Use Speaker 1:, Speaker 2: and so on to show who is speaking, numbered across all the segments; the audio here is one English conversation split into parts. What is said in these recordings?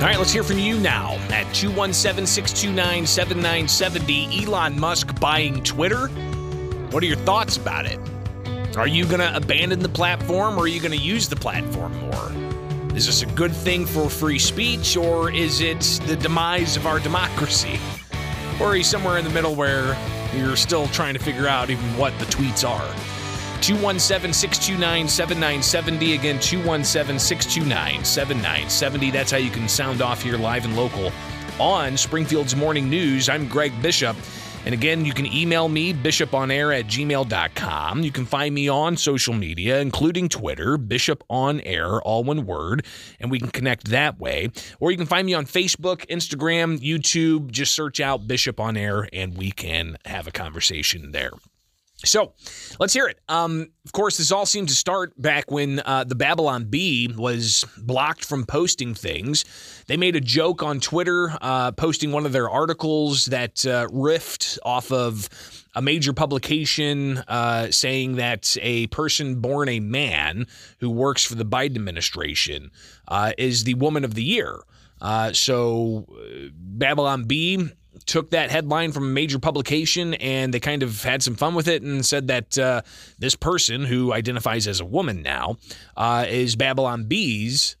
Speaker 1: All right, let's hear from you now at 217 629 7970. Elon Musk buying Twitter. What are your thoughts about it? Are you going to abandon the platform or are you going to use the platform more? Is this a good thing for free speech or is it the demise of our democracy? Or are you somewhere in the middle where you're still trying to figure out even what the tweets are? 217 629 7970. Again, 217 629 7970. That's how you can sound off here live and local on Springfield's Morning News. I'm Greg Bishop. And again, you can email me, bishoponair at gmail.com. You can find me on social media, including Twitter, Bishop on Air, all one word, and we can connect that way. Or you can find me on Facebook, Instagram, YouTube. Just search out Bishop on Air and we can have a conversation there. So let's hear it. Um, of course, this all seemed to start back when uh, the Babylon Bee was blocked from posting things. They made a joke on Twitter, uh, posting one of their articles that uh, riffed off of a major publication uh, saying that a person born a man who works for the Biden administration uh, is the woman of the year. Uh, so Babylon Bee took that headline from a major publication and they kind of had some fun with it and said that uh, this person, who identifies as a woman now, uh, is Babylon Bee's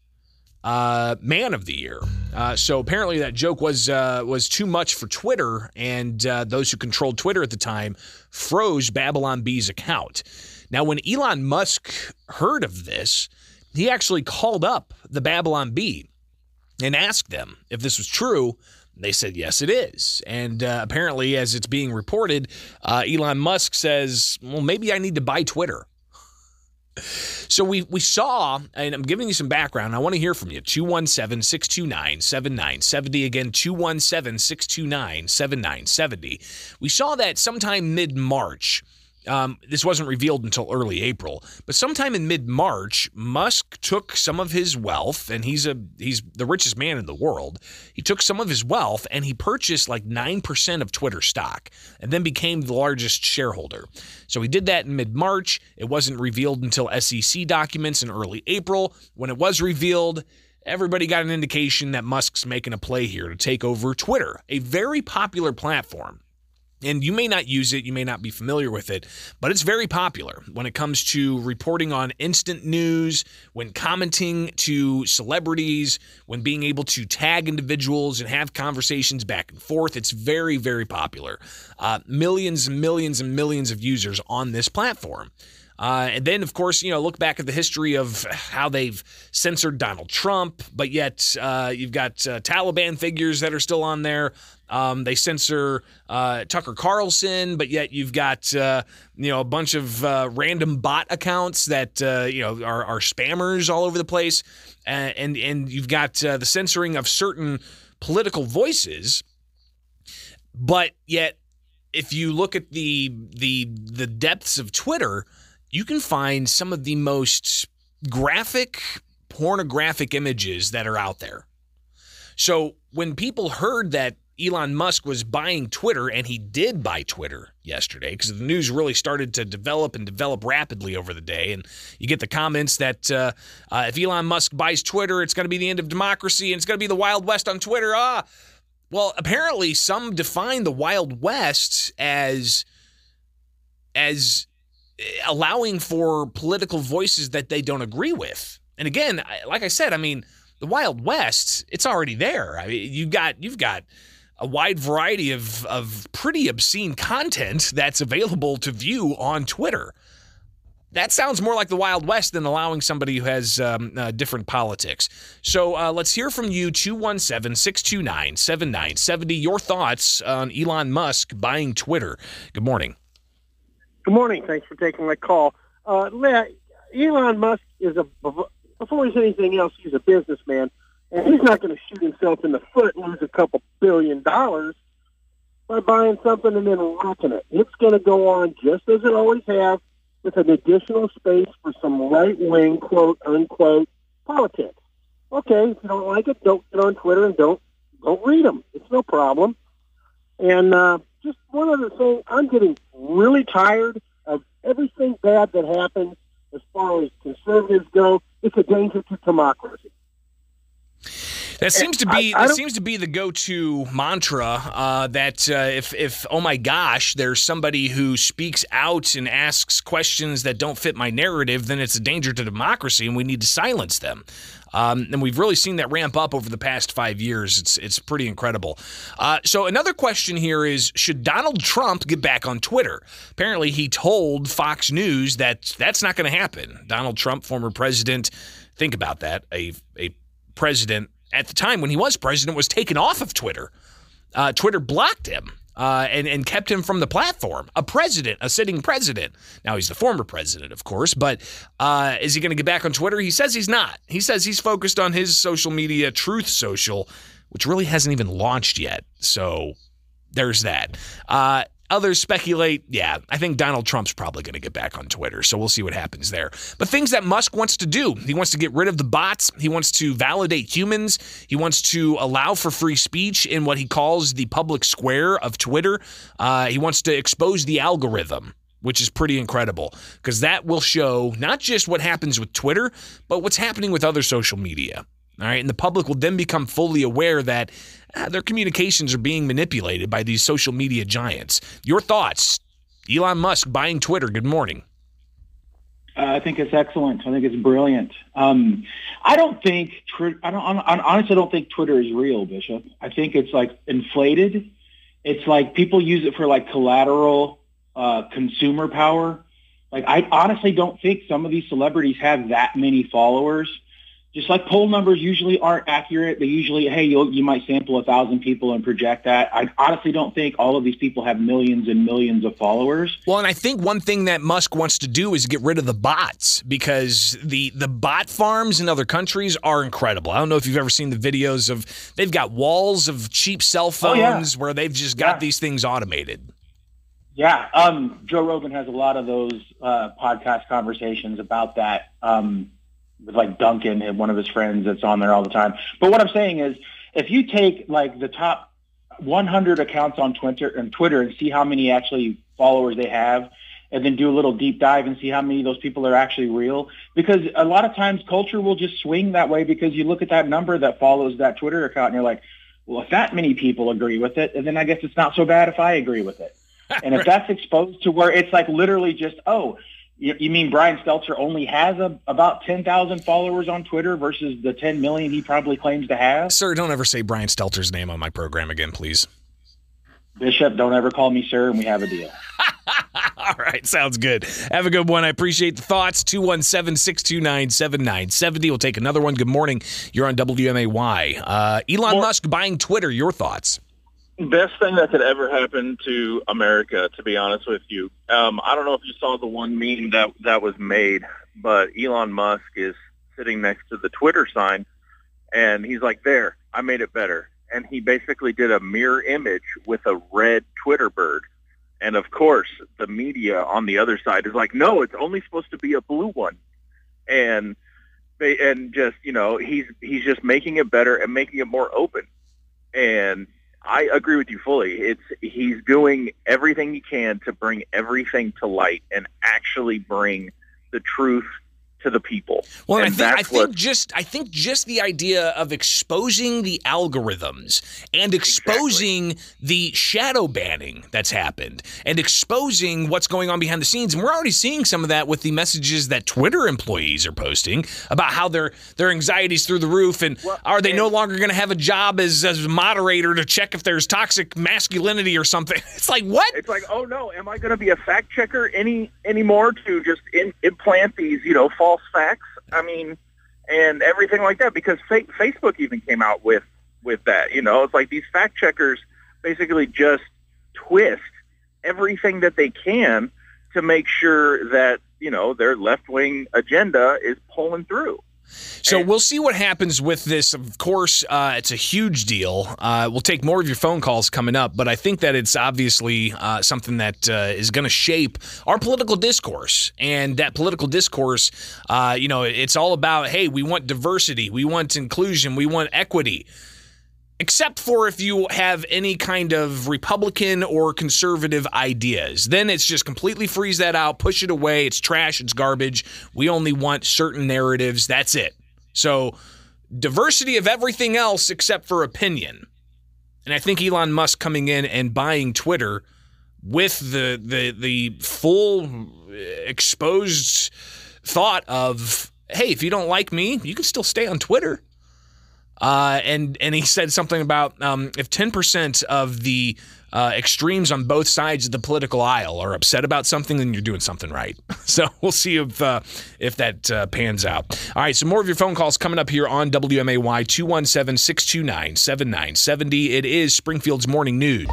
Speaker 1: uh, Man of the Year. Uh, so apparently that joke was uh, was too much for Twitter, and uh, those who controlled Twitter at the time froze Babylon Bee's account. Now, when Elon Musk heard of this, he actually called up the Babylon Bee and asked them if this was true they said, yes, it is. And uh, apparently, as it's being reported, uh, Elon Musk says, well, maybe I need to buy Twitter. So we we saw, and I'm giving you some background. I want to hear from you. 217 629 7970. Again, 217 629 7970. We saw that sometime mid March. Um, this wasn't revealed until early April, but sometime in mid-March, Musk took some of his wealth, and he's a he's the richest man in the world. He took some of his wealth and he purchased like nine percent of Twitter stock, and then became the largest shareholder. So he did that in mid-March. It wasn't revealed until SEC documents in early April. When it was revealed, everybody got an indication that Musk's making a play here to take over Twitter, a very popular platform. And you may not use it, you may not be familiar with it, but it's very popular when it comes to reporting on instant news, when commenting to celebrities, when being able to tag individuals and have conversations back and forth. It's very, very popular. Uh, millions and millions and millions of users on this platform. Uh, and then, of course, you know, look back at the history of how they've censored Donald Trump, but yet uh, you've got uh, Taliban figures that are still on there. Um, they censor uh, Tucker Carlson, but yet you've got uh, you know a bunch of uh, random bot accounts that you know are, are, spammers all over the place, and and, you've got the censoring of certain political voices, but yet if you look at the the the depths of Twitter you can find some of the most graphic, pornographic images that are out there. So when people heard that Elon Musk was buying Twitter, and he did buy Twitter yesterday because the news really started to develop and develop rapidly over the day. And you get the comments that uh, uh, if Elon Musk buys Twitter, it's going to be the end of democracy and it's going to be the Wild West on Twitter. Ah, well, apparently some define the Wild West as as allowing for political voices that they don't agree with. And again, like I said, I mean, the Wild West, it's already there. I mean, you got you've got a wide variety of of pretty obscene content that's available to view on Twitter. That sounds more like the Wild West than allowing somebody who has um, uh, different politics. So uh, let's hear from you 217 629 7970. Your thoughts on Elon Musk buying Twitter. Good morning.
Speaker 2: Good morning. Thanks for taking my call. Uh, Elon Musk is a before he's anything else, he's a businessman, and he's not going to shoot himself in the foot lose a couple billion dollars by buying something and then wrecking it. It's going to go on just as it always has, with an additional space for some right wing quote unquote politics. Okay, if you don't like it, don't get on Twitter and don't don't read them. It's no problem. And uh, just one other thing, I'm getting really tired of everything bad that happens as far as conservatives go. It's a danger to democracy.
Speaker 1: That seems to be I, I that seems to be the go-to mantra. Uh, that uh, if if oh my gosh, there's somebody who speaks out and asks questions that don't fit my narrative, then it's a danger to democracy, and we need to silence them. Um, and we've really seen that ramp up over the past five years. It's it's pretty incredible. Uh, so another question here is: Should Donald Trump get back on Twitter? Apparently, he told Fox News that that's not going to happen. Donald Trump, former president, think about that. A a president at the time when he was president was taken off of Twitter. Uh, Twitter blocked him uh, and, and kept him from the platform. A president, a sitting president. Now, he's the former president, of course, but uh, is he going to get back on Twitter? He says he's not. He says he's focused on his social media, Truth Social, which really hasn't even launched yet. So there's that. Uh, Others speculate, yeah, I think Donald Trump's probably going to get back on Twitter, so we'll see what happens there. But things that Musk wants to do he wants to get rid of the bots, he wants to validate humans, he wants to allow for free speech in what he calls the public square of Twitter. Uh, he wants to expose the algorithm which is pretty incredible because that will show not just what happens with Twitter, but what's happening with other social media. All right. And the public will then become fully aware that uh, their communications are being manipulated by these social media giants. Your thoughts? Elon Musk buying Twitter. Good morning.
Speaker 3: Uh, I think it's excellent. I think it's brilliant. Um, I don't think I don't. I honestly don't think Twitter is real, Bishop. I think it's like inflated. It's like people use it for like collateral uh, consumer power. Like I honestly don't think some of these celebrities have that many followers just like poll numbers usually aren't accurate. They usually, hey, you you might sample a thousand people and project that. I honestly don't think all of these people have millions and millions of followers.
Speaker 1: Well, and I think one thing that Musk wants to do is get rid of the bots because the the bot farms in other countries are incredible. I don't know if you've ever seen the videos of they've got walls of cheap cell phones oh, yeah. where they've just got yeah. these things automated.
Speaker 3: Yeah, um, Joe Rogan has a lot of those uh, podcast conversations about that. Um, with like Duncan and one of his friends that's on there all the time. But what I'm saying is, if you take like the top 100 accounts on Twitter and Twitter and see how many actually followers they have, and then do a little deep dive and see how many of those people are actually real. Because a lot of times culture will just swing that way because you look at that number that follows that Twitter account and you're like, well, if that many people agree with it, and then I guess it's not so bad if I agree with it. And if that's exposed to where it's like literally just, oh, you, you mean Brian Stelter only has a, about 10,000 followers on Twitter versus the 10 million he probably claims to have?
Speaker 1: Sir, don't ever say Brian Stelter's name on my program again, please.
Speaker 3: Bishop, don't ever call me sir, and we have a deal.
Speaker 1: All right, sounds good. Have a good one. I appreciate the thoughts. 217 629 7970. We'll take another one. Good morning. You're on WMAY. Uh, Elon Musk buying Twitter. Your thoughts?
Speaker 4: Best thing that could ever happen to America, to be honest with you. Um, I don't know if you saw the one meme that that was made, but Elon Musk is sitting next to the Twitter sign, and he's like, "There, I made it better." And he basically did a mirror image with a red Twitter bird. And of course, the media on the other side is like, "No, it's only supposed to be a blue one." And they and just you know, he's he's just making it better and making it more open. And I agree with you fully. It's he's doing everything he can to bring everything to light and actually bring the truth to the people.
Speaker 1: Well, and I think, I think just I think just the idea of exposing the algorithms and exposing exactly. the shadow banning that's happened and exposing what's going on behind the scenes, and we're already seeing some of that with the messages that Twitter employees are posting about how their their anxieties through the roof and well, are they and, no longer going to have a job as as a moderator to check if there's toxic masculinity or something? It's like what?
Speaker 4: It's like oh no, am I going to be a fact checker any anymore to just in, implant these you know false false facts. I mean, and everything like that because fa- Facebook even came out with with that. You know, it's like these fact checkers basically just twist everything that they can to make sure that you know their left wing agenda is pulling through.
Speaker 1: So we'll see what happens with this. Of course, uh, it's a huge deal. Uh, we'll take more of your phone calls coming up, but I think that it's obviously uh, something that uh, is going to shape our political discourse. And that political discourse, uh, you know, it's all about hey, we want diversity, we want inclusion, we want equity except for if you have any kind of Republican or conservative ideas. Then it's just completely freeze that out, push it away. It's trash, it's garbage. We only want certain narratives. That's it. So diversity of everything else except for opinion. And I think Elon Musk coming in and buying Twitter with the the the full uh, exposed thought of, hey, if you don't like me, you can still stay on Twitter. Uh, and and he said something about um, if ten percent of the uh, extremes on both sides of the political aisle are upset about something, then you're doing something right. So we'll see if uh, if that uh, pans out. All right, so more of your phone calls coming up here on WMAY 217 629 7970. It is Springfield's Morning News.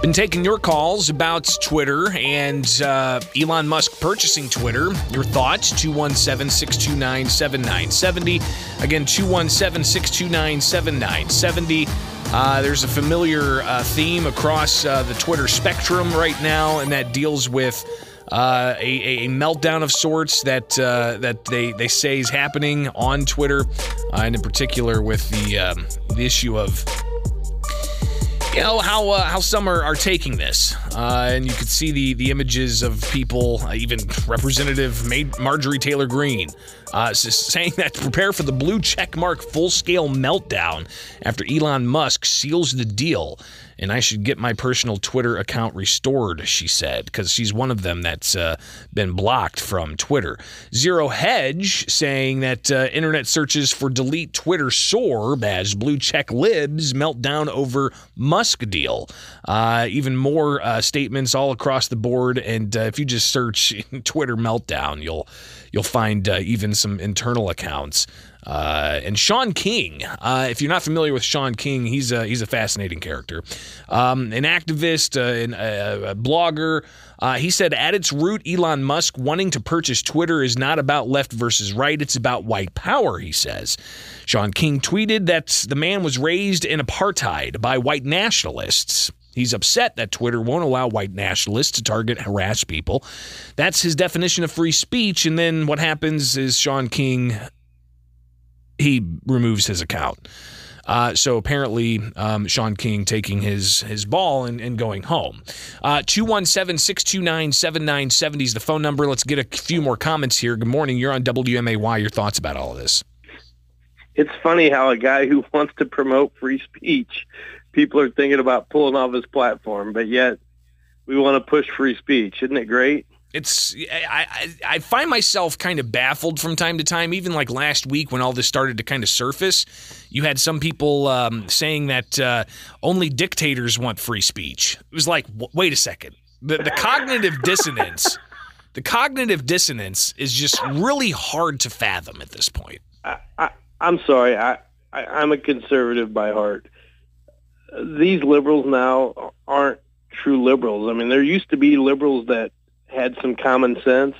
Speaker 1: Been taking your calls about Twitter and uh, Elon Musk purchasing Twitter. Your thoughts, 217 629 7970. Again, 217 629 7970. Uh, there's a familiar uh, theme across uh, the Twitter spectrum right now, and that deals with uh, a, a, meltdown of sorts that uh, that they, they say is happening on Twitter, and in particular with the um, the issue of you know how uh, how some are, are taking this, uh, and you could see the the images of people, uh, even Representative Marjorie Taylor Greene, uh, saying that to prepare for the blue checkmark full scale meltdown after Elon Musk seals the deal and I should get my personal Twitter account restored, she said, because she's one of them that's uh, been blocked from Twitter. Zero Hedge saying that uh, internet searches for delete Twitter soar as blue check libs melt down over Musk deal. Uh, even more uh, statements all across the board, and uh, if you just search Twitter meltdown, you'll you'll find uh, even some internal accounts uh, and Shaun King, uh, if you're not familiar with Shaun King, he's a, he's a fascinating character. Um, an activist, uh, a, a, blogger. Uh, he said, at its root, Elon Musk wanting to purchase Twitter is not about left versus right, it's about white power, he says. Shaun King tweeted that the man was raised in apartheid by white nationalists. He's upset that Twitter won't allow white nationalists to target, harass people. That's his definition of free speech. And then what happens is Shaun King he removes his account. Uh, so apparently, um, Shaun King taking his his ball and, and going home. Uh, 217 629 7970 is the phone number. Let's get a few more comments here. Good morning. You're on WMAY. Your thoughts about all of this?
Speaker 5: It's funny how a guy who wants to promote free speech, people are thinking about pulling off his platform, but yet we want to push free speech. Isn't it great?
Speaker 1: it's I, I, I find myself kind of baffled from time to time. Even like last week when all this started to kind of surface, you had some people um, saying that uh, only dictators want free speech. It was like, w- wait a second, the, the cognitive dissonance, the cognitive dissonance is just really hard to fathom at this point.
Speaker 5: I, I, I'm sorry, I, I I'm a conservative by heart. These liberals now aren't true liberals. I mean, there used to be liberals that had some common sense.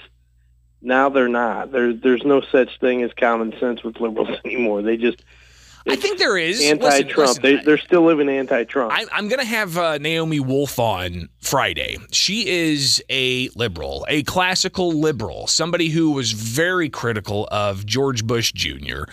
Speaker 5: Now they're not. There's there's no such thing as common sense with liberals anymore. They just
Speaker 1: I think there is
Speaker 5: anti-Trump.
Speaker 1: Listen,
Speaker 5: listen, they, are still living anti-Trump.
Speaker 1: I, am going to have uh, Naomi Wolf on Friday. She is a liberal, a classical liberal, somebody who was very critical of George Bush Jr.,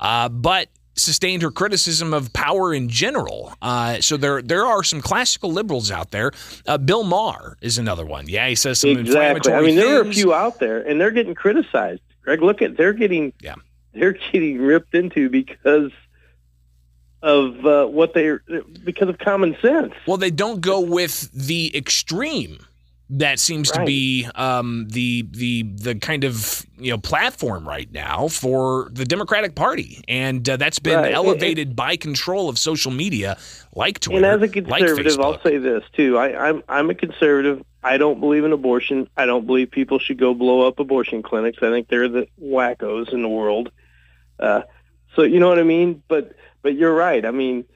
Speaker 1: uh, but sustained her criticism of power in general. Uh, so there there are some classical liberals out there. Uh, Bill Maher is another one. Yeah, he says some
Speaker 5: exactly. I mean, there are a few out there, and they're getting criticized. Greg, look at they're getting yeah they're getting ripped into because of uh, what they because of common sense.
Speaker 1: Well, they don't go with the extreme that seems right. to be um, the the the kind of you know platform right now for the Democratic Party, and uh, that's been right. elevated it, by control of social media like Twitter.
Speaker 5: And as a conservative,
Speaker 1: like
Speaker 5: I'll say this too: I, I'm I'm a conservative. I don't believe in abortion. I don't believe people should go blow up abortion clinics. I think they're the wackos in the world. Uh, so you know what I mean. But but you're right. I mean,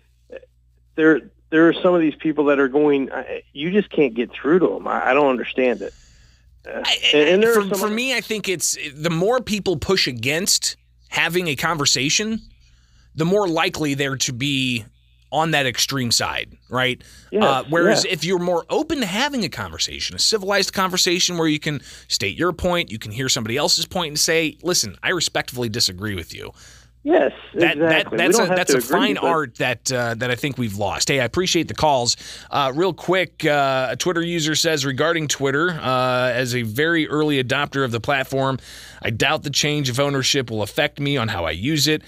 Speaker 5: there there are some of these people that are going. You just can't get through to them. I, I don't understand it.
Speaker 1: Uh, and, and for, for me, I think it's the more people push against having a conversation, the more likely they're to be on that extreme side, right?
Speaker 5: Yes, uh,
Speaker 1: whereas if you're more open to having a conversation, a civilized conversation where you can state your point, you can hear somebody else's point and say, listen, I respectfully disagree with you.
Speaker 5: Yes, that, exactly.
Speaker 1: That, that's
Speaker 5: a,
Speaker 1: that's
Speaker 5: a
Speaker 1: agree, fine but... art that uh, that I think we've lost. Hey, I appreciate the calls. Uh, real quick, uh, a Twitter user says regarding Twitter, uh, as a very early adopter of the platform, I doubt the change of ownership will affect me on how I use it.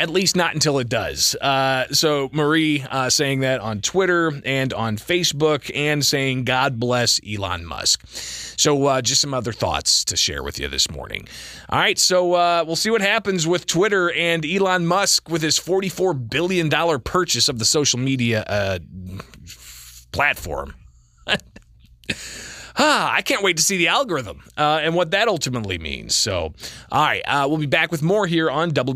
Speaker 1: At least not until it does. Uh, so Marie uh, saying that on Twitter and on Facebook and saying God bless Elon Musk. So uh, just some other thoughts to share with you this morning. All right, so uh, we'll see what happens with Twitter and Elon Musk with his $44 billion purchase of the social media uh, platform. Ah, I can't wait to see the algorithm uh, and what that ultimately means. So, all right, uh, we'll be back with more here on W.